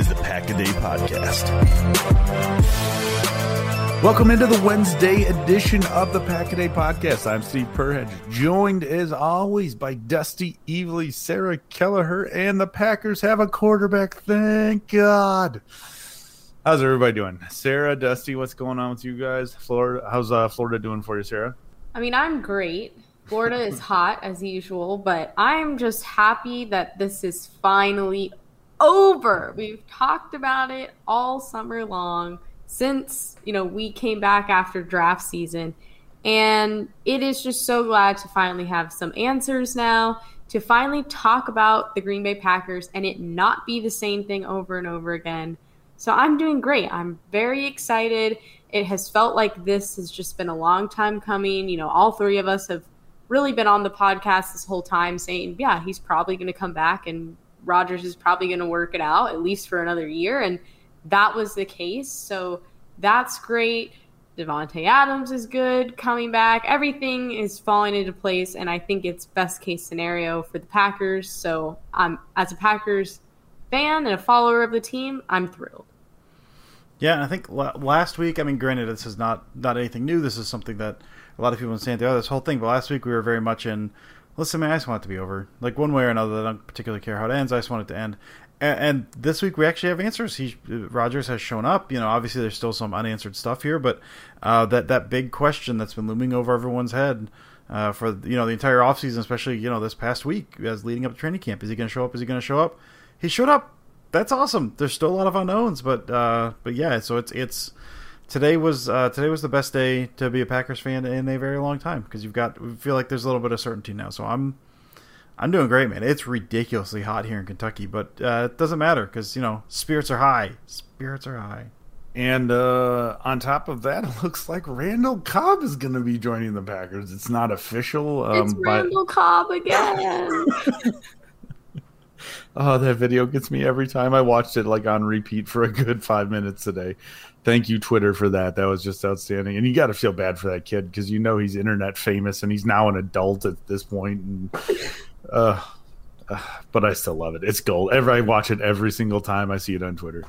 is the Pack a Day Podcast. Welcome into the Wednesday edition of the Pack a Day Podcast. I'm Steve Perhedge, joined as always by Dusty Evely, Sarah Kelleher, and the Packers have a quarterback. Thank God. How's everybody doing? Sarah, Dusty, what's going on with you guys? Florida, how's uh, Florida doing for you, Sarah? I mean, I'm great. Florida is hot as usual, but I'm just happy that this is finally over. We've talked about it all summer long since, you know, we came back after draft season. And it is just so glad to finally have some answers now, to finally talk about the Green Bay Packers and it not be the same thing over and over again. So I'm doing great. I'm very excited. It has felt like this has just been a long time coming. You know, all three of us have really been on the podcast this whole time saying, yeah, he's probably going to come back and Rodgers is probably going to work it out at least for another year. And that was the case. So that's great. Davante Adams is good coming back. Everything is falling into place, and I think it's best case scenario for the Packers. So, I'm as a Packers fan and a follower of the team, I'm thrilled. Yeah, and I think last week. I mean, granted, this is not not anything new. This is something that a lot of people have been saying this whole thing. But last week we were very much in. Listen, man, I just want it to be over. Like one way or another, I don't particularly care how it ends. I just want it to end. And, and this week we actually have answers. He Rodgers has shown up. You know, obviously there's still some unanswered stuff here, but uh, that that big question that's been looming over everyone's head. Uh, for you know the entire offseason, especially you know this past week as leading up to training camp, is he going to show up? Is he going to show up? He showed up that's awesome. There's still a lot of unknowns, but uh, but yeah. So it's it's today was uh, today was the best day to be a Packers fan in a very long time because you've got we feel like there's a little bit of certainty now. So I'm I'm doing great, man. It's ridiculously hot here in Kentucky, but uh, it doesn't matter because you know spirits are high. Spirits are high. And uh, on top of that, it looks like Randall Cobb is going to be joining the Packers. It's not official. Um, it's Randall but... Cobb again. Oh, that video gets me every time. I watched it like on repeat for a good five minutes a day. Thank you, Twitter, for that. That was just outstanding. And you got to feel bad for that kid because you know he's internet famous and he's now an adult at this point. And, uh, uh, but I still love it. It's gold. Every I watch it every single time I see it on Twitter.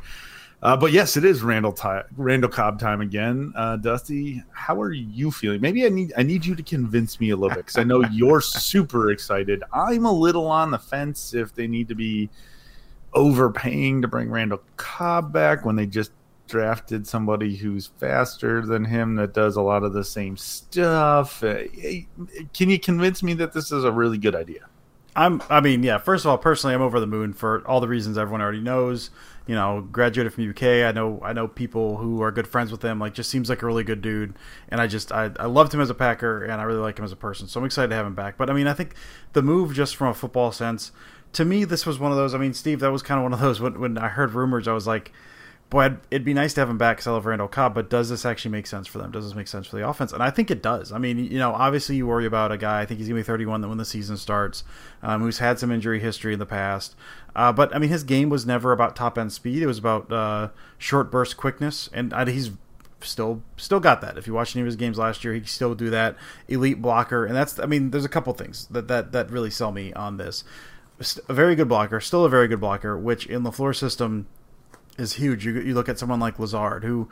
Uh, but yes, it is Randall ty- Randall Cobb time again. Uh, Dusty, how are you feeling? Maybe I need I need you to convince me a little bit because I know you're super excited. I'm a little on the fence if they need to be overpaying to bring Randall Cobb back when they just drafted somebody who's faster than him that does a lot of the same stuff. Uh, can you convince me that this is a really good idea? I'm. I mean, yeah. First of all, personally, I'm over the moon for all the reasons everyone already knows you know, graduated from UK. I know I know people who are good friends with him. Like, just seems like a really good dude, and I just I, I loved him as a Packer, and I really like him as a person. So I'm excited to have him back. But I mean, I think the move, just from a football sense, to me, this was one of those. I mean, Steve, that was kind of one of those. When when I heard rumors, I was like boy, it'd be nice to have him back I love Randall Cobb, but does this actually make sense for them? Does this make sense for the offense? And I think it does. I mean, you know, obviously you worry about a guy, I think he's going to be 31 when the season starts, um, who's had some injury history in the past. Uh, but, I mean, his game was never about top end speed. It was about uh, short burst quickness. And he's still still got that. If you watch any of his games last year, he still do that elite blocker, and that's I mean, there's a couple things that that that really sell me on this. A very good blocker, still a very good blocker, which in the LaFleur system is huge. You you look at someone like Lazard, who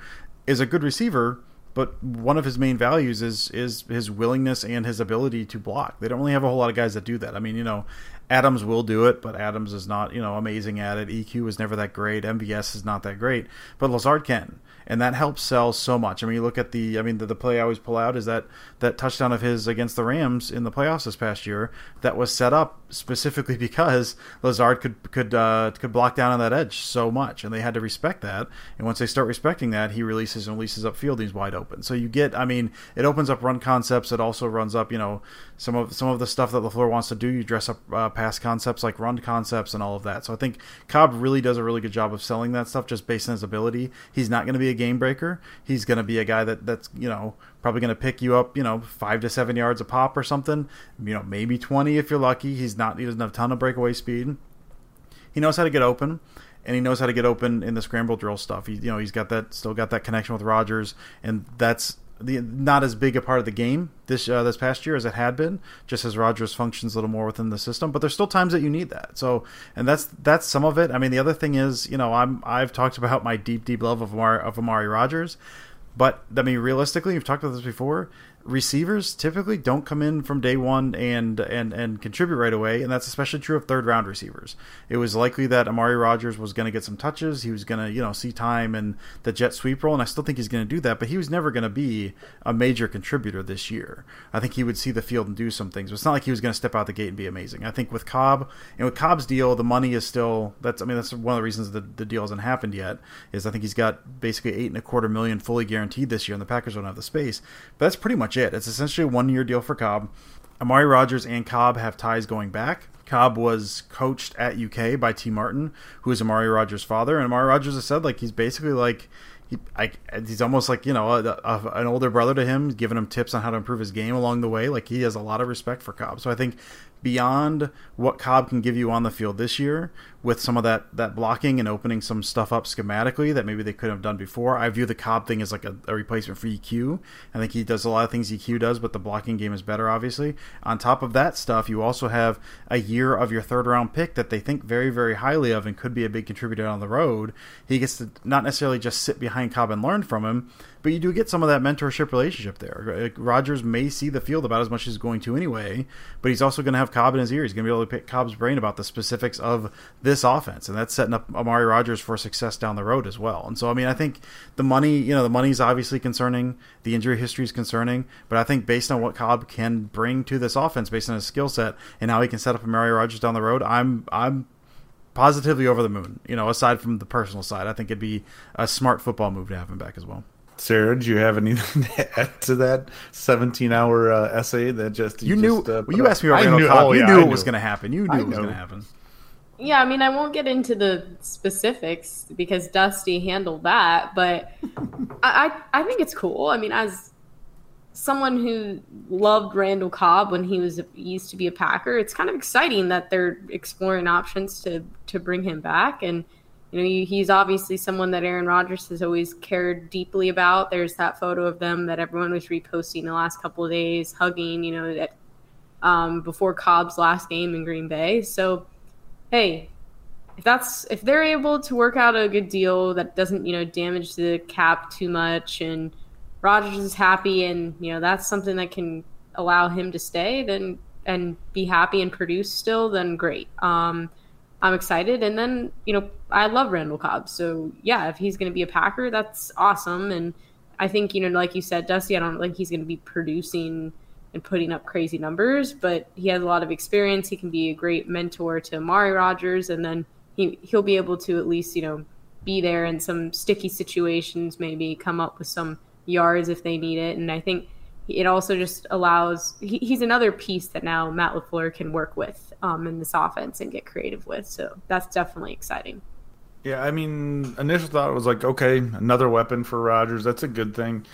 is a good receiver, but one of his main values is is his willingness and his ability to block. They don't really have a whole lot of guys that do that. I mean, you know, Adams will do it, but Adams is not, you know, amazing at it. EQ is never that great. MVS is not that great, but Lazard can and that helps sell so much. I mean, you look at the, I mean, the, the play I always pull out is that that touchdown of his against the Rams in the playoffs this past year that was set up specifically because Lazard could could uh, could block down on that edge so much, and they had to respect that. And once they start respecting that, he releases and releases upfield, he's wide open. So you get, I mean, it opens up run concepts. It also runs up, you know, some of some of the stuff that LaFleur wants to do. You dress up uh, pass concepts like run concepts and all of that. So I think Cobb really does a really good job of selling that stuff just based on his ability. He's not going to be a game breaker. He's going to be a guy that that's you know probably going to pick you up you know five to seven yards a pop or something. You know maybe twenty if you're lucky. He's not he doesn't have a ton of breakaway speed. He knows how to get open and he knows how to get open in the scramble drill stuff. He, you know, he's got that still got that connection with Rodgers, and that's the not as big a part of the game this uh, this past year as it had been, just as Rodgers functions a little more within the system. But there's still times that you need that. So, and that's that's some of it. I mean, the other thing is, you know, I'm I've talked about my deep deep love of Amari, of Amari Rodgers, but I mean, realistically, you've talked about this before receivers typically don't come in from day one and and and contribute right away, and that's especially true of third round receivers. It was likely that Amari Rodgers was going to get some touches. He was going to you know see time and the jet sweep role, and I still think he's going to do that. But he was never going to be a major contributor this year. I think he would see the field and do some things. But it's not like he was going to step out the gate and be amazing. I think with Cobb and with Cobb's deal, the money is still that's I mean that's one of the reasons the the deal hasn't happened yet. Is I think he's got basically eight and a quarter million fully guaranteed this year, and the Packers don't have the space. But that's pretty much it. It's essentially a one year deal for Cobb. Amari Rodgers and Cobb have ties going back. Cobb was coached at UK by Tee Martin, who is Amari Rodgers' father, and Amari Rodgers has said like he's basically like he, I, he's almost like you know a, a, an older brother to him, giving him tips on how to improve his game along the way. Like he has a lot of respect for Cobb. So I think beyond what Cobb can give you on the field this year with some of that that blocking and opening some stuff up schematically that maybe they couldn't have done before. I view the Cobb thing as like a, a, replacement for EQ. I think he does a lot of things EQ does, but the blocking game is better, obviously. On top of that stuff, you also have a year of your third round pick that they think very, very highly of and could be a big contributor on the road. He gets to not necessarily just sit behind Cobb and learn from him, but you do get some of that mentorship relationship there. Rodgers may see the field about as much as he's going to anyway, but he's also going to have Cobb in his ear. He's going to be able to pick Cobb's brain about the specifics of this offense, and that's setting up Amari Rodgers for success down the road as well. And so, I mean, I think the money, you know, the money is obviously concerning, the injury history is concerning, but I think based on what Cobb can bring to this offense, based on his skill set and how he can set up Amari Rodgers down the road, I'm I'm positively over the moon. You know, aside from the personal side, I think it'd be a smart football move to have him back as well. Sarah, do you have anything to add to that 17 hour uh, essay that just you, you knew? Just, uh, well, you asked me about Randall Cobb. Oh, you yeah, knew it was going to happen. You knew it was going to happen. Yeah, I mean, I won't get into the specifics because Dusty handled that, but I, I, I think it's cool. I mean, as someone who loved Randall Cobb when he was used to be a Packer, it's kind of exciting that they're exploring options to to bring him back and you know, he's obviously someone that Aaron Rodgers has always cared deeply about. There's that photo of them that everyone was reposting the last couple of days, hugging, you know, that um, before Cobb's last game in Green Bay. So, hey, if that's if they're able to work out a good deal that doesn't, you know, damage the cap too much, and Rodgers is happy, and you know that's something that can allow him to stay, then and be happy and produce still, then great. Um, I'm excited. And then, you know, I love Randall Cobb. So, yeah, if he's going to be a Packer, that's awesome. And I think, you know, like you said, Dusty, I don't think he's going to be producing and putting up crazy numbers, but he has a lot of experience. He can be a great mentor to Amari Rodgers. And then he, he'll be able to at least, you know, be there in some sticky situations, maybe come up with some yards if they need it. And I think it also just allows he, he's another piece that now Matt LaFleur can work with um, in this offense and get creative with. So that's definitely exciting. Yeah, I mean, initial thought was like, okay, another weapon for Rodgers. That's a good thing.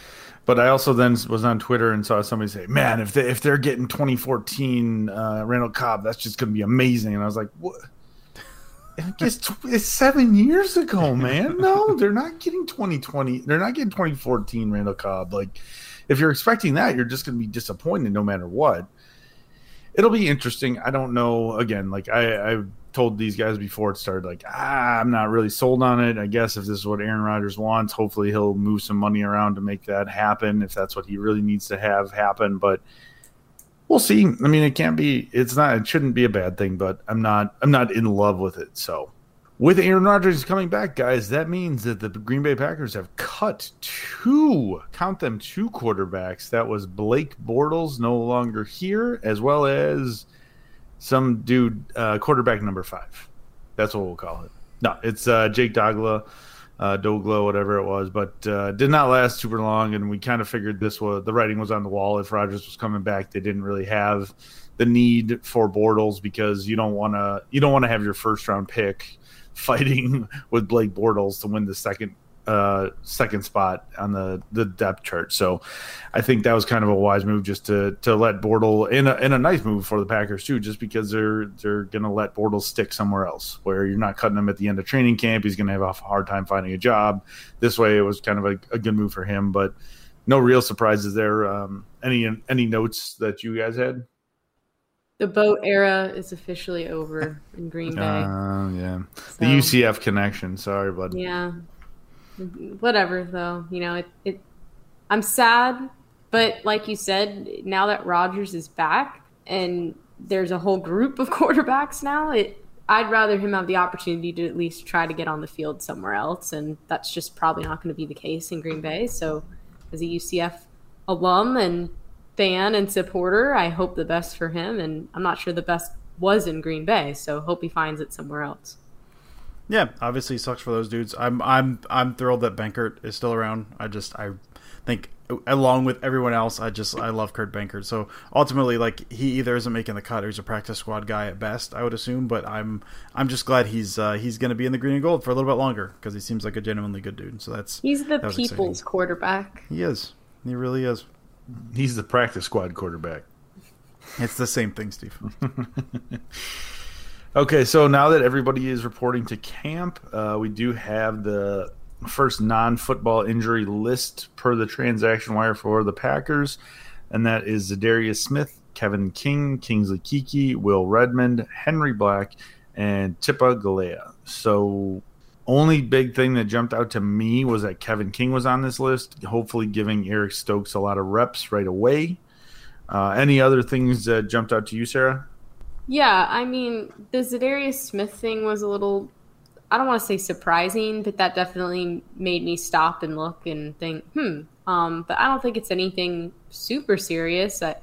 But I also then was on Twitter and saw somebody say, "Man, if they if they're getting 2014 uh, Randall Cobb, that's just going to be amazing." And I was like, "What? it's, it's seven years ago, man. No, they're not getting 2020. They're not getting 2014 Randall Cobb. Like, if you're expecting that, you're just going to be disappointed no matter what. It'll be interesting. I don't know. Again, like I, I told these guys before it started, like, ah, I'm not really sold on it. I guess if this is what Aaron Rodgers wants, hopefully he'll move some money around to make that happen if that's what he really needs to have happen. But we'll see. I mean, it can't be. It's not. It shouldn't be a bad thing. But I'm not. I'm not in love with it. So with Aaron Rodgers coming back, guys, that means that the Green Bay Packers have cut two, count them, two quarterbacks. That was Blake Bortles, no longer here, as well as some dude, uh, quarterback number five. That's what we'll call it. No, it's uh, Jake Dogla uh, Doglo, whatever it was, but uh, did not last super long. And we kind of figured this was the writing was on the wall. If Rodgers was coming back, they didn't really have the need for Bortles because you don't want to you don't want to have your first round pick fighting with Blake Bortles to win the second uh, second spot on the, the depth chart. So I think that was kind of a wise move just to to let Bortle in a, in a nice move for the Packers too, just because they're they're gonna let Bortle stick somewhere else where you're not cutting him at the end of training camp. He's gonna have a hard time finding a job. This way, it was kind of a, a good move for him, but no real surprises there. Um, any any notes that you guys had? The boat era is officially over in Green Bay. Uh, yeah, so, the UCF connection. Sorry, bud. Yeah, whatever though. You know, it, it I'm sad, but like you said, now that Rodgers is back and there's a whole group of quarterbacks now, it I'd rather him have the opportunity to at least try to get on the field somewhere else, and that's just probably not going to be the case in Green Bay. So, as a UCF alum and fan and supporter, I hope the best for him, and I'm not sure the best was in Green Bay, so hope he finds it somewhere else. Yeah, obviously sucks for those dudes. I'm I'm I'm thrilled that Benkert is still around. I just I think along with everyone else, I just I love Kurt Benkert. So ultimately, like he either isn't making the cut or he's a practice squad guy at best, I would assume. But I'm I'm just glad he's uh, he's going to be in the green and gold for a little bit longer because he seems like a genuinely good dude. So that's he's the people's exciting. quarterback. He is. He really is. He's the practice squad quarterback. It's the same thing, Steve. Okay, so now that everybody is reporting to camp, uh, we do have the first non-football injury list per the transaction wire for the Packers, and that is Za'Darius Smith, Kevin King, Kingsley Keke, Will Redmond, Henry Black, and Tipa Galeai. So, only big thing that jumped out to me was that Kevin King was on this list, hopefully giving Eric Stokes a lot of reps right away. Uh, any other things that jumped out to you, Sarah? Yeah, I mean, the Za'Darius Smith thing was a little, I don't want to say surprising, but that definitely made me stop and look and think, hmm. Um, but I don't think it's anything super serious. I,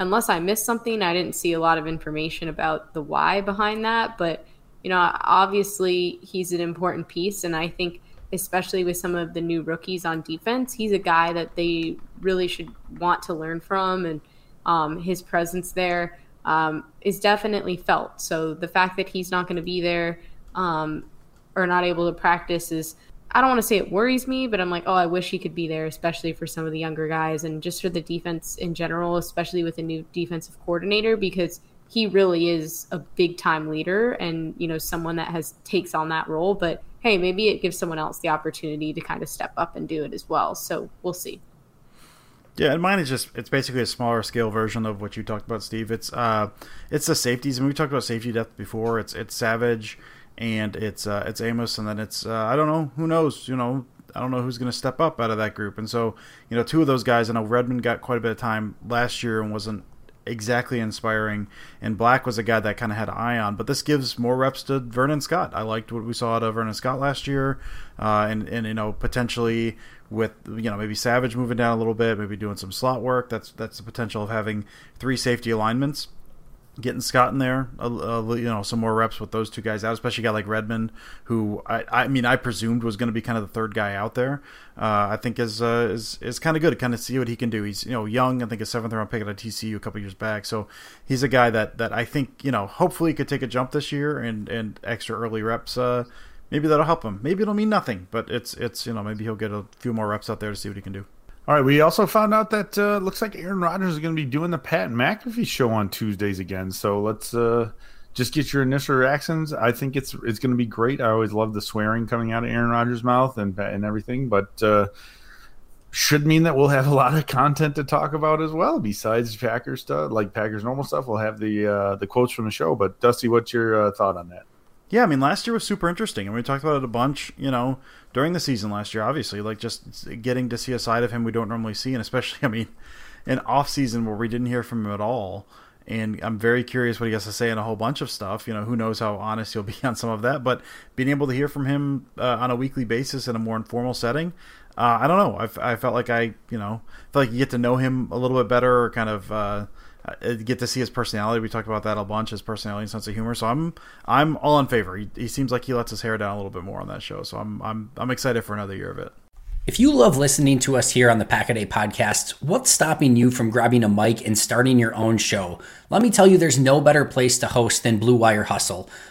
unless I missed something, I didn't see a lot of information about the why behind that. But, you know, obviously he's an important piece. And I think, especially with some of the new rookies on defense, he's a guy that they really should want to learn from. And um, his presence there um, is definitely felt. So the fact that he's not going to be there um, or not able to practice is, I don't want to say it worries me, but I'm like, oh, I wish he could be there, especially for some of the younger guys and just for the defense in general, especially with a new defensive coordinator, because he really is a big time leader and you know someone that has takes on that role. But hey, maybe it gives someone else the opportunity to kind of step up and do it as well. So we'll see. Yeah, and mine is just it's basically a smaller scale version of what you talked about, Steve. It's uh it's the safeties. Mean, we talked about safety depth before. It's it's Savage and it's uh it's Amos and then it's uh, I don't know, who knows, you know, I don't know who's going to step up out of that group. And so, you know, two of those guys, I know Redmond got quite a bit of time last year and wasn't exactly inspiring. And Black was a guy that kind of had an eye on, but this gives more reps to Vernon Scott. I liked what we saw out of Vernon Scott last year, uh, and and you know potentially with you know maybe Savage moving down a little bit, maybe doing some slot work. That's that's the potential of having three safety alignments. Getting Scott in there, uh, you know, some more reps with those two guys out, especially a guy like Redmond, who I, I mean, I presumed was going to be kind of the third guy out there. Uh, I think is uh, is is kind of good to kind of see what he can do. He's you know young. I think a seventh round pick at TCU a couple years back, so he's a guy that that I think you know hopefully could take a jump this year and and extra early reps uh, maybe that'll help him. Maybe it'll mean nothing, but it's it's you know maybe he'll get a few more reps out there to see what he can do. All right, we also found out that uh, looks like Aaron Rodgers is going to be doing the Pat McAfee show on Tuesdays again. So let's uh, just get your initial reactions. I think it's it's going to be great. I always love the swearing coming out of Aaron Rodgers' mouth and and everything, but uh, should mean that we'll have a lot of content to talk about as well. Besides Packers stuff, like Packers normal stuff, we'll have the uh, the quotes from the show. But Dusty, what's your uh, thought on that? Yeah, I mean, last year was super interesting, and we talked about it a bunch. You know, during the season last year, obviously, like just getting to see a side of him we don't normally see, and especially, I mean, an off season where we didn't hear from him at all and I'm very curious what he has to say on a whole bunch of stuff. You know, who knows how honest he'll be on some of that, but being able to hear from him uh, on a weekly basis in a more informal setting, uh, I don't know. I, I felt like I, you know, felt like you get to know him a little bit better, or kind of uh, get to see his personality. We talked about that a bunch, his personality and sense of humor. So I'm, I'm all in favor. He, he seems like he lets his hair down a little bit more on that show. So I'm, I'm, I'm excited for another year of it. If you love listening to us here on the Pack a Day podcast, what's stopping you from grabbing a mic and starting your own show? Let me tell you, there's no better place to host than Blue Wire Hustle.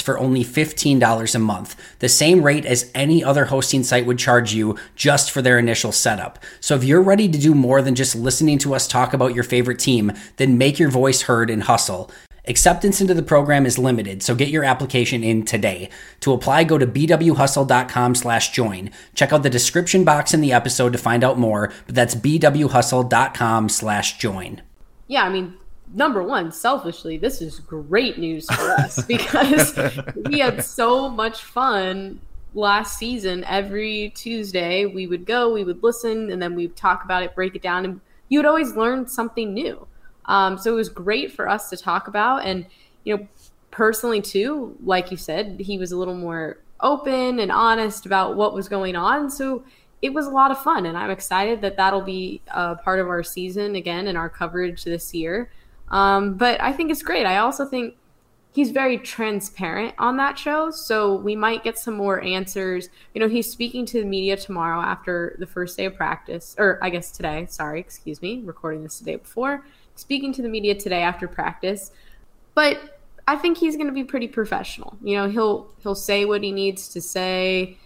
for only $15 a month, the same rate as any other hosting site would charge you just for their initial setup. So if you're ready to do more than just listening to us talk about your favorite team, then make your voice heard and hustle. Acceptance into the program is limited, so get your application in today. To apply, go to bwhustle.com slash join. Check out the description box in the episode to find out more, but that's bwhustle.com slash join. Yeah, I mean, number one, selfishly, this is great news for us because we had so much fun last season. Every Tuesday, we would go, we would listen, and then we'd talk about it, break it down, and you would always learn something new. Um, so it was great for us to talk about. And, you know, personally, too, like you said, he was a little more open and honest about what was going on. So it was a lot of fun. And I'm excited that that'll be a part of our season again and our coverage this year. Um, but I think it's great. I also think he's very transparent on that show. So we might get some more answers. You know, he's speaking to the media tomorrow after the first day of practice, or I guess today. Sorry, excuse me, recording this the day before speaking to the media today after practice. But I think he's going to be pretty professional. You know, he'll he'll say what he needs to say.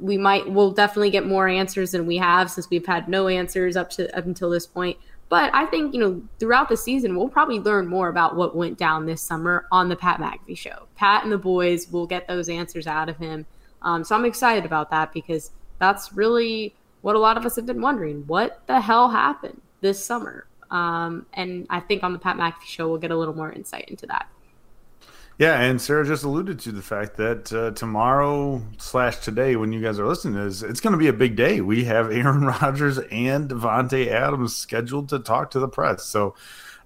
We might we'll definitely get more answers than we have since we've had no answers up to up until this point. But I think, you know, throughout the season, we'll probably learn more about what went down this summer on the Pat McAfee show. Pat and the boys will get those answers out of him. Um, so I'm excited about that because that's really what a lot of us have been wondering. What the hell happened this summer? Um, and I think on the Pat McAfee show, we'll get a little more insight into that. Yeah, and Sarah just alluded to the fact that uh, tomorrow slash today, when you guys are listening, is it's going to be a big day. We have Aaron Rodgers and Davante Adams scheduled to talk to the press, so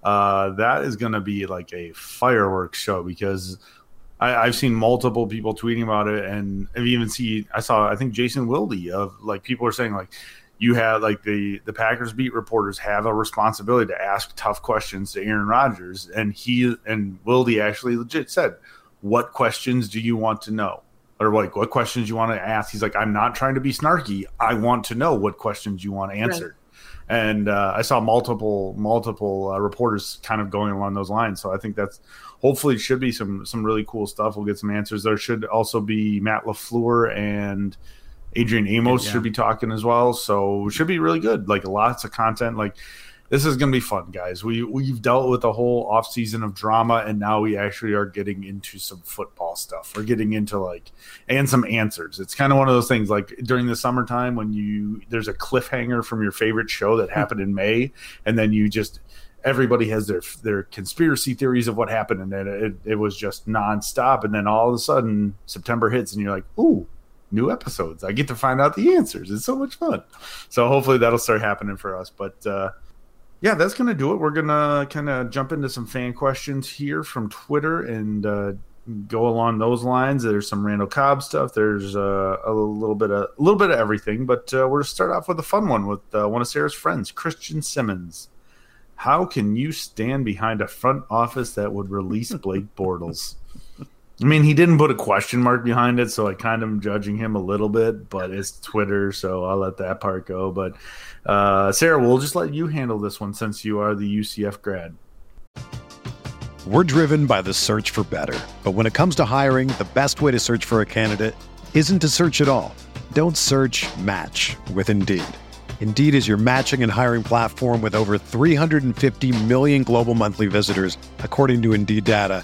uh, that is going to be like a fireworks show because I, have seen multiple people tweeting about it, and I've even seen I saw I think Jason Wilde of like people are saying like you have like the the Packers beat reporters have a responsibility to ask tough questions to Aaron Rodgers, and he and Wilde actually legit said, "What questions do you want to know?" Or like, what questions you want to ask? He's like, I'm not trying to be snarky. I want to know what questions you want answered. Right. And uh, I saw multiple multiple uh, reporters kind of going along those lines. So I think that's hopefully should be some some really cool stuff. We'll get some answers. There should also be Matt LaFleur and Adrian Amos yeah. should be talking as well. So should be really good. Like lots of content. Like this is going to be fun, guys. We we've dealt with the whole off season of drama, and now we actually are getting into some football stuff. We're getting into like and some answers. It's kind of one of those things like during the summertime when you there's a cliffhanger from your favorite show that hmm. happened in May, and then you just everybody has their their conspiracy theories of what happened, and then it, it was just nonstop. And then all of a sudden September hits, and you're like, ooh new episodes. I get to find out the answers. It's so much fun. So hopefully that'll start happening for us. But uh, yeah, that's gonna do it. We're gonna kind of jump into some fan questions here from Twitter and uh, go along those lines. There's some Randall Cobb stuff. There's uh, a little bit of a little bit of everything. But uh, we're gonna start off with a fun one with uh, one of Sarah's friends, Christian Simmons. How can you stand behind a front office that would release Blake Bortles? I mean, he didn't put a question mark behind it, so I kind of am judging him a little bit, but it's Twitter, so I'll let that part go. But uh, Sarah, we'll just let you handle this one since you are the UCF grad. We're driven by the search for better. But when it comes to hiring, the best way to search for a candidate isn't to search at all. Don't search match with Indeed. Indeed is your matching and hiring platform with over 350 million global monthly visitors, according to Indeed data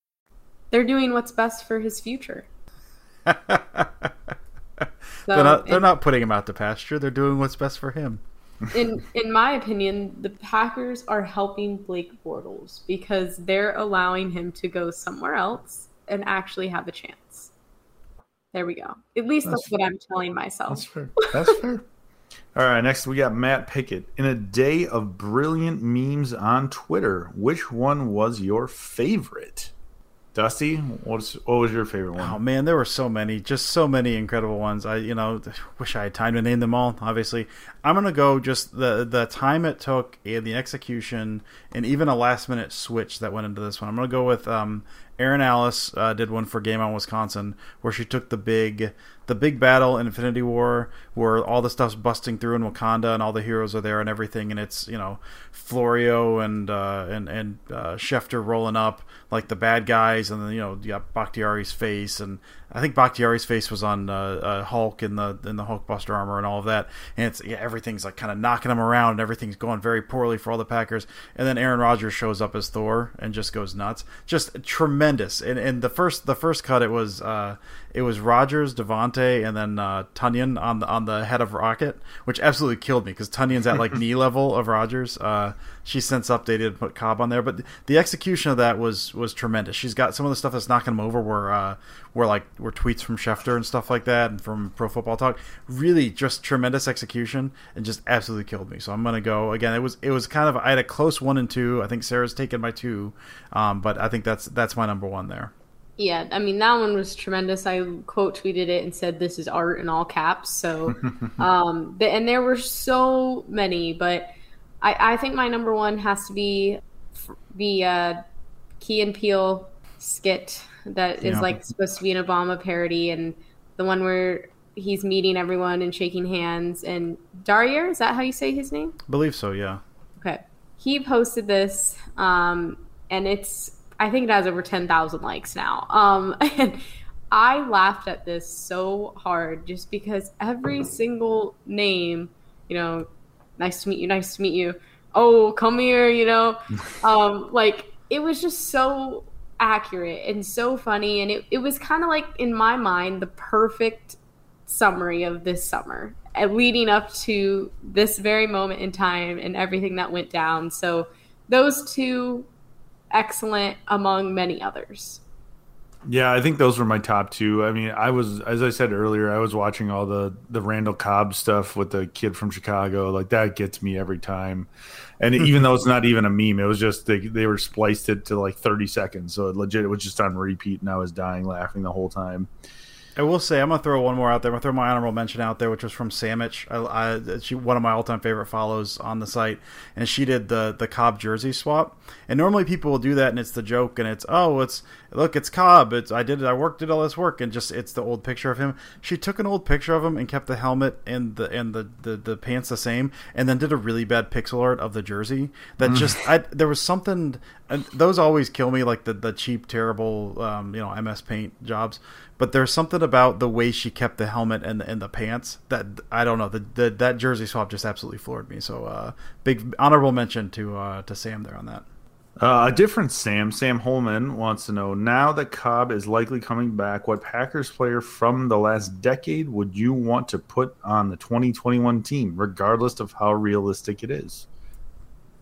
They're doing what's best for his future. So, they're not they're in, not putting him out to pasture. They're doing what's best for him. in in my opinion, the Packers are helping Blake Bortles because they're allowing him to go somewhere else and actually have a chance. There we go. At least that's, That's- what I'm telling myself. That's fair. That's fair. All right, next we got Matt Pickett. In a day of brilliant memes on Twitter, which one was your favorite? Dusty, what's what was your favorite one? Oh man, there were so many, just so many incredible ones. I, you know, wish I had time to name them all. Obviously, I'm gonna go just the the time it took and the execution, and even a last minute switch that went into this one. I'm gonna go with um, Aaron Alice uh, did one for Game on Wisconsin, where she took the big the big battle in Infinity War, where all the stuff's busting through in Wakanda and all the heroes are there and everything, and it's you know Florio and uh, and and uh, Schefter rolling up like the bad guys, and then you know you got Bakhtiari's face, and I think Bakhtiari's face was on uh, uh, Hulk in the in the Hulkbuster armor and all of that, and it's yeah everything's like kind of knocking them around, and everything's going very poorly for all the Packers, and then Aaron Rodgers shows up as Thor and just goes nuts, just tremendous. And and the first the first cut it was uh, it was Rodgers, Davante, and then uh, Tonyan on the on the head of Rocket, which absolutely killed me because Tonyan's at like knee level of Rodgers. Uh, she since updated and put Cobb on there, but the execution of that was was tremendous. She's got some of the stuff that's knocking him over, where uh, where like were tweets from Schefter and stuff like that, and from Pro Football Talk. Really, just tremendous execution, and just absolutely killed me. So I'm gonna go again. It was it was kind of I had a close one and two. I think Sarah's taken my two, um, but I think that's that's my number one there. Yeah, I mean that one was tremendous. I quote tweeted it and said this is art in all caps. So, um, and there were so many, but I, I think my number one has to be the uh, Key and Peele skit that is Yeah. like supposed to be an Obama parody, and the one where he's meeting everyone and shaking hands. And Darier, is that how you say his name? believe so, yeah. Okay. He posted this, um, and it's I think it has over ten thousand likes now. Um, and I laughed at this so hard just because every single name, you know, nice to meet you, nice to meet you. Oh, come here, you know, um, like it was just so accurate and so funny, and it, it was kind of like in my mind the perfect summary of this summer uh, leading up to this very moment in time and everything that went down. So those two excellent among many others. Yeah, I think those were my top two. I mean, I was, as I said earlier, I was watching all the the Randall Cobb stuff with the kid from Chicago. Like that gets me every time. And hmm. even though it's not even a meme, it was just they they were spliced it to like thirty seconds, so it legit it was just on repeat, and I was dying laughing the whole time. I will say I'm gonna throw one more out there. I'm gonna throw my honorable mention out there, which was from Samich. I, I, she one of my all time favorite follows on the site, and she did the the Cobb jersey swap. And normally people will do that, and it's the joke, and it's oh, it's look, it's Cobb. It's I did it. I worked did all this work, and just it's the old picture of him. She took an old picture of him and kept the helmet and the and the the, the pants the same, and then did a really bad pixel art of the jersey. That mm. just I there was something. And those always kill me, like the the cheap, terrible, um, you know, MS Paint jobs but there's something about the way she kept the helmet and the, and the pants that I don't know. The, the that jersey swap just absolutely floored me. So uh, big honorable mention to uh, to Sam there on that. Uh, a different Sam, Sam Holman wants to know now that Cobb is likely coming back, what Packers player from the last decade would you want to put on the 2021 team, regardless of how realistic it is?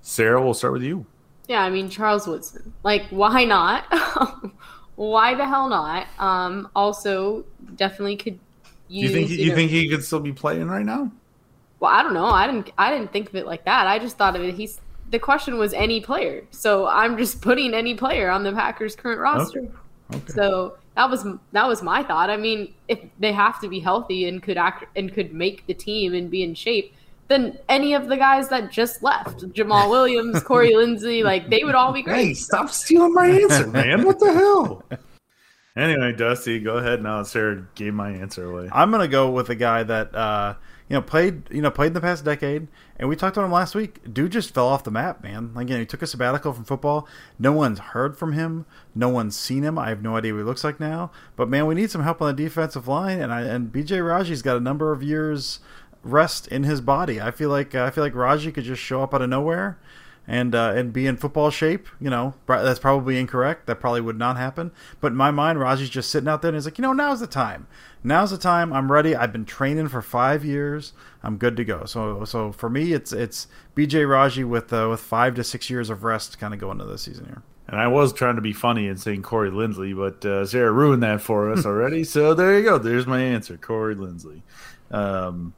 Sarah, we'll start with you. Yeah, I mean Charles Woodson. Like, why not? why the hell not? Um, also, definitely could use. You think you, you think he could still be playing right now? Well, I don't know. I didn't. I didn't think of it like that. I just thought of it. He's the question was any player, so I'm just putting any player on the Packers' current roster. Okay. Okay. So that was that was my thought. I mean, if they have to be healthy and could act and could make the team and be in shape, than any of the guys that just left. Jamaal Williams, Corey Linsley, like they would all be great. Hey, stop stealing my answer, man. What the hell? Anyway, Dusty, go ahead now. Sarah gave my answer away. I'm gonna go with a guy that uh, you know played you know played in the past decade, and we talked about him last week. Dude just fell off the map, man. Like you know, he took a sabbatical from football. No one's heard from him. No one's seen him. I have no idea what he looks like now. But man, we need some help on the defensive line, and I and BJ Raji's got a number of years rest in his body. I feel like uh, I feel like Raji could just show up out of nowhere and uh, and be in football shape. You know, that's probably incorrect. That probably would not happen. But in my mind, Raji's just sitting out there and he's like, you know, now's the time. Now's the time. I'm ready. I've been training for five years. I'm good to go. So so for me, it's it's BJ Raji with uh, with five to six years of rest, kind of going into the season here. And I was trying to be funny and saying Corey Linsley, but uh, Sarah ruined that for us already. so there you go. There's my answer, Corey Linsley. Um,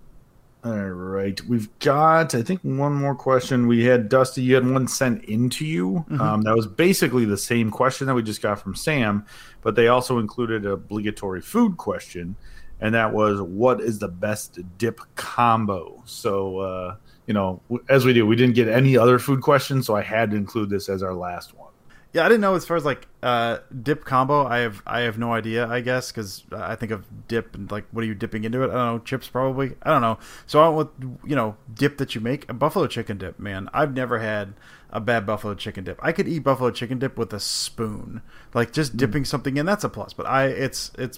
all right, we've got I think one more question. We had Dusty. You had one sent into you. Mm-hmm. Um, that was basically the same question that we just got from Sam, but they also included an obligatory food question, and that was what is the best dip combo. So uh, you know, as we do, we didn't get any other food questions, so I had to include this as our last one. Yeah, I didn't know as far as like uh, dip combo. I have I have no idea. I guess because I think of dip and like what are you dipping into it? I don't know. Chips probably. I don't know. So I went with you know dip that you make a buffalo chicken dip. Man, I've never had a bad buffalo chicken dip. I could eat buffalo chicken dip with a spoon. Like just mm. dipping something in, that's a plus. But I it's it's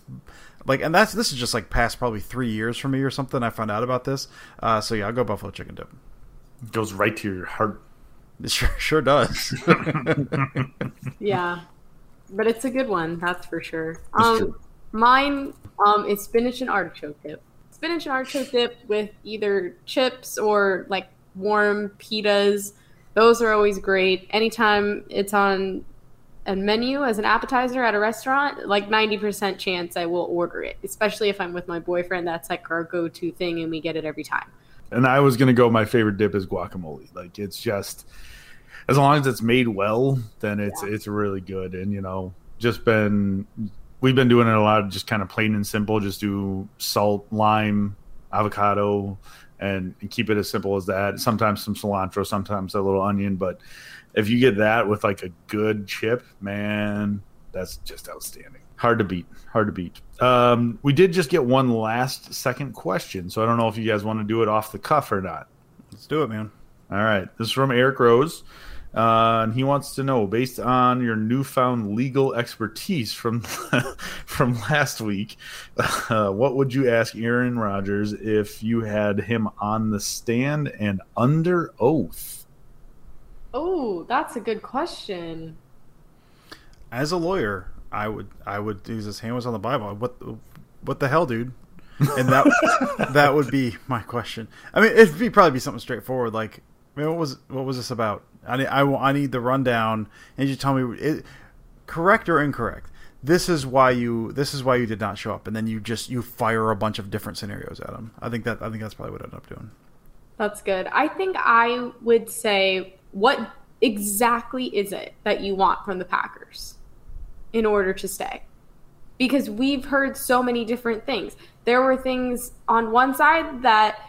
like and that's this is just like past probably three years for me or something. I found out about this. Uh, so yeah, I'll go buffalo chicken dip. It goes right to your heart it sure, sure does. yeah, but it's a good one, that's for sure. Um, mine um, is spinach and artichoke dip. Spinach and artichoke dip with either chips or like warm pitas. Those are always great. Anytime it's on a menu as an appetizer at a restaurant, like 90% chance I will order it, especially if I'm with my boyfriend. That's like our go to thing, and we get it every time. And I was gonna go. My favorite dip is guacamole. Like it's just as long as it's made well, then it's yeah. it's really good. And you know, just been we've been doing it a lot of just kind of plain and simple. Just do salt, lime, avocado, and, and keep it as simple as that. Sometimes some cilantro, sometimes a little onion. But if you get that with like a good chip, man, that's just outstanding. Hard to beat. Hard to beat. Um, we did just get one last second question, so I don't know if you guys want to do it off the cuff or not. Let's do it, man. All right. This is from Eric Rose. Uh, and he wants to know, based on your newfound legal expertise from from last week, uh, what would you ask Aaron Rodgers if you had him on the stand and under oath? Oh, that's a good question. As a lawyer, I would I would use his hand was on the Bible. What what the hell, dude? And that that would be my question. I mean, it'd be probably be something straightforward, like I mean, what was what was this about? I need, I, I need the rundown, and you tell me it, correct or incorrect. This is why you this is why you did not show up, and then you just you fire a bunch of different scenarios at him. I think that I think that's probably what I ended up doing. That's good. I think I would say what exactly is it that you want from the Packers in order to stay? because we've heard so many different things. There were things on one side that,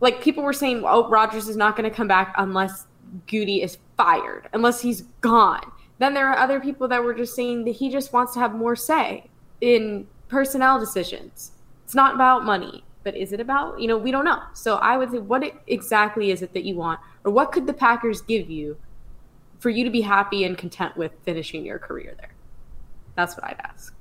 like, people were saying, oh, Rodgers is not going to come back unless Gutey is fired, unless he's gone. Then there are other people that were just saying that he just wants to have more say in personnel decisions. It's not about money, but is it about, you know, we don't know. So I would say, what exactly is it that you want? Or what could the Packers give you for you to be happy and content with finishing your career there? That's what I'd ask.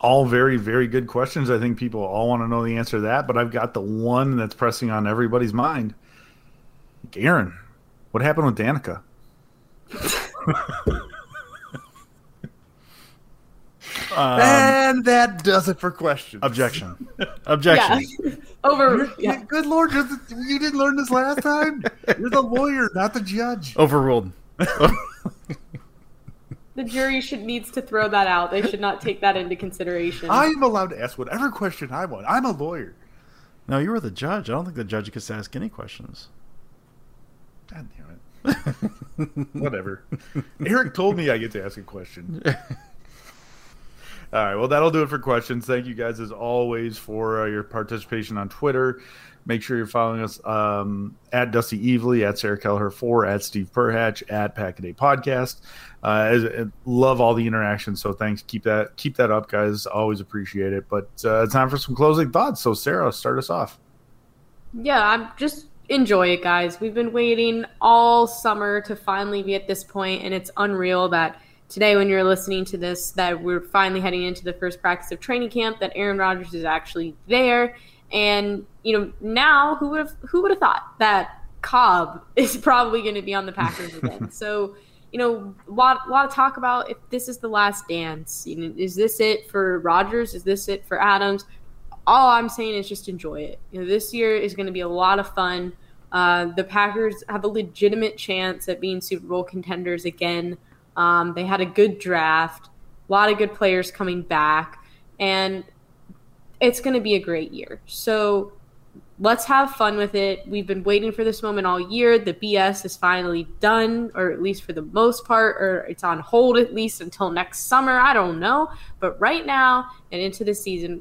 All very, very good questions. I think people all want to know the answer to that, but I've got the one that's pressing on everybody's mind. Aaron, what happened with Danica? Um, and that does it for questions. Objection. Objection. Yeah. Over. Yeah. Good lord, you didn't learn this last time. You're the lawyer, not the judge. Overruled. The jury should needs to throw that out. They should not take that into consideration. I am allowed to ask whatever question I want. I'm a lawyer. No, you were the judge. I don't think the judge gets to ask any questions. God damn it. whatever. Eric told me I get to ask a question. All right. Well, that'll do it for questions. Thank you guys, as always, for uh, your participation on Twitter. Make sure you're following us um, at Dusty Evely, at Sarah Kelleher 4, at Steve Perhatch, at Packaday Podcast. Uh, as, uh, love all the interaction. So thanks. Keep that keep that up, guys. Always appreciate it. But uh, it's time for some closing thoughts. So Sarah, start us off. Yeah, I'm just enjoy it, guys. We've been waiting all summer to finally be at this point, and it's unreal that today when you're listening to this that we're finally heading into the first practice of training camp that Aaron Rodgers is actually there. And you know now who would have who would have thought that Cobb is probably going to be on the Packers again? So you know a lot, a lot of talk about if this is the last dance. You know, is this it for Rodgers? Is this it for Adams? All I'm saying is just enjoy it. You know this year is going to be a lot of fun. Uh, the Packers have a legitimate chance at being Super Bowl contenders again um, they had a good draft, a lot of good players coming back, and it's going to be a great year. So let's have fun with it. We've been waiting for this moment all year. The BS is finally done, or at least for the most part, or it's on hold at least until next summer. I don't know, but right now and into the season,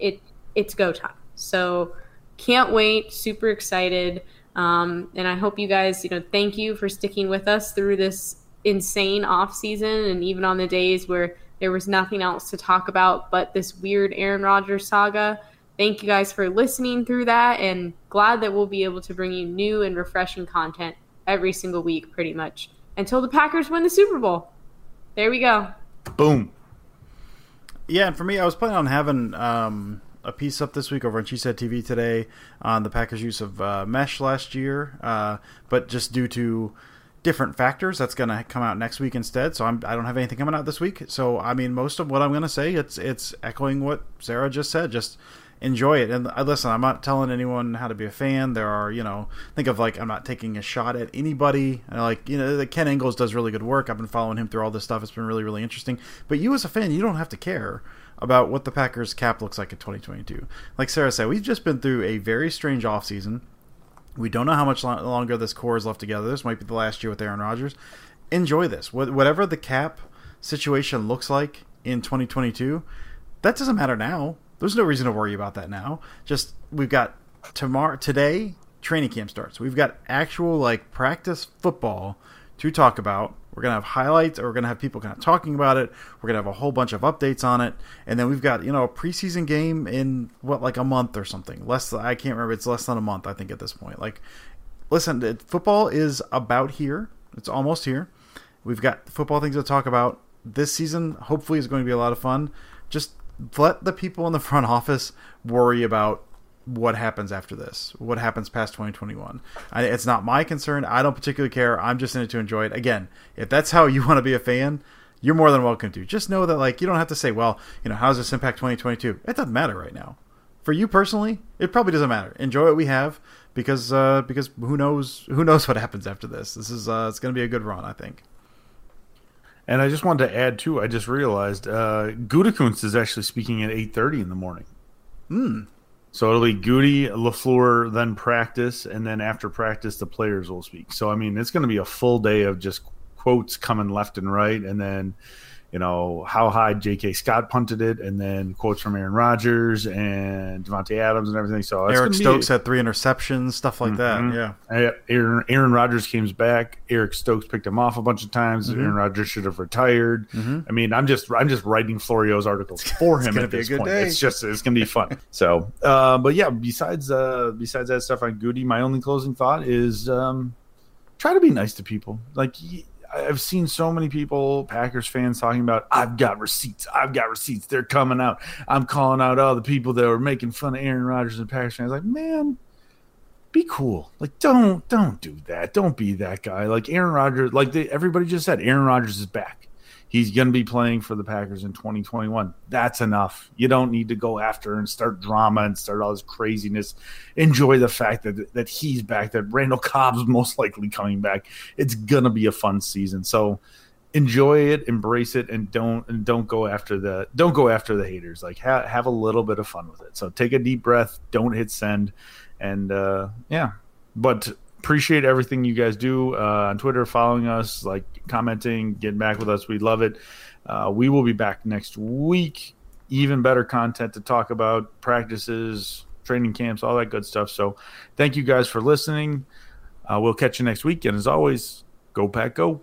it it's go time. So can't wait. Super excited. Um, and I hope you guys, you know, thank you for sticking with us through this insane off season and even on the days where there was nothing else to talk about but this weird Aaron Rodgers saga. Thank you guys for listening through that and glad that we'll be able to bring you new and refreshing content every single week pretty much until the Packers win the Super Bowl. There we go. Boom. Yeah, and for me, I was planning on having um, a piece up this week over on She Said TV today on the Packers' use of uh, mesh last year, uh, but just due to different factors. That's going to come out next week instead. So I'm, I don't have anything coming out this week. So I mean, most of what I'm going to say, it's it's echoing what Sarah just said. Just enjoy it. And uh, listen, I'm not telling anyone how to be a fan. There are, you know, think of like I'm not taking a shot at anybody. Like you know, Ken Ingalls does really good work. I've been following him through all this stuff. It's been really really interesting. But you as a fan, you don't have to care about what the Packers cap looks like in 2022. Like Sarah said, we've just been through a very strange offseason. We don't know how much longer this core is left together. This might be the last year with Aaron Rodgers. Enjoy this. Whatever the cap situation looks like in 2022, that doesn't matter now. There's no reason to worry about that now. Just we've got tomorrow today training camp starts. We've got actual like practice football to talk about. We're gonna have highlights, or we're gonna have people kind of talking about it. We're gonna have a whole bunch of updates on it, and then we've got you know a preseason game in what like a month or something. Less, I can't remember. It's less than a month, I think, at this point. Like, listen, football is about here. It's almost here. We've got football things to talk about. This season, hopefully, is going to be a lot of fun. Just let the people in the front office worry about what happens after this, what happens past 2021. I, it's not my concern. I don't particularly care. I'm just in it to enjoy it. Again, if that's how you want to be a fan, you're more than welcome to. Just know that like you don't have to say, well, you know, how does this impact 2022? It doesn't matter right now. For you personally, it probably doesn't matter. Enjoy what we have because uh, because who knows who knows what happens after this. This is uh, it's going to be a good run, I think. And I just wanted to add too. I just realized uh, Gutekunst is actually speaking at 8:30 in the morning. Hmm. So it'll be Gutey, LaFleur, then practice, and then after practice, the players will speak. So I mean, it's going to be a full day of just quotes coming left and right, and then you know how high J.K. Scott punted it, and then quotes from Aaron Rodgers and Davante Adams and everything. So Eric Stokes be, had three interceptions, stuff like mm-hmm. that. Yeah, Aaron Aaron Rodgers came back. Eric Stokes picked him off a bunch of times. Mm-hmm. Aaron Rodgers should have retired. Mm-hmm. I mean, I'm just I'm just writing Florio's articles for him at this point. Day. It's just it's gonna be fun. so, uh, but yeah, besides uh, besides that stuff on Gutey, my only closing thought is um, try to be nice to people. Like I've seen so many people, Packers fans, talking about, I've got receipts. I've got receipts. They're coming out. I'm calling out all the people that were making fun of Aaron Rodgers and Packers fans. Like, man, be cool. Like, don't don't do that. Don't be that guy. Like Aaron Rodgers, like they, everybody just said, Aaron Rodgers is back he's going to be playing for the Packers in 2021. That's enough. You don't need to go after and start drama and start all this craziness. Enjoy the fact that that he's back. That Randall Cobb's most likely coming back. It's going to be a fun season. So enjoy it, embrace it, and don't and don't go after the don't go after the haters. Like ha- have a little bit of fun with it. So take a deep breath. Don't hit send, and uh, yeah. But appreciate everything you guys do uh, on Twitter, following us, like commenting, getting back with us. We love it. Uh, we will be back next week. Even better content to talk about practices, training camps, all that good stuff. So, thank you guys for listening. Uh, we'll catch you next week. And as always, go pack, go.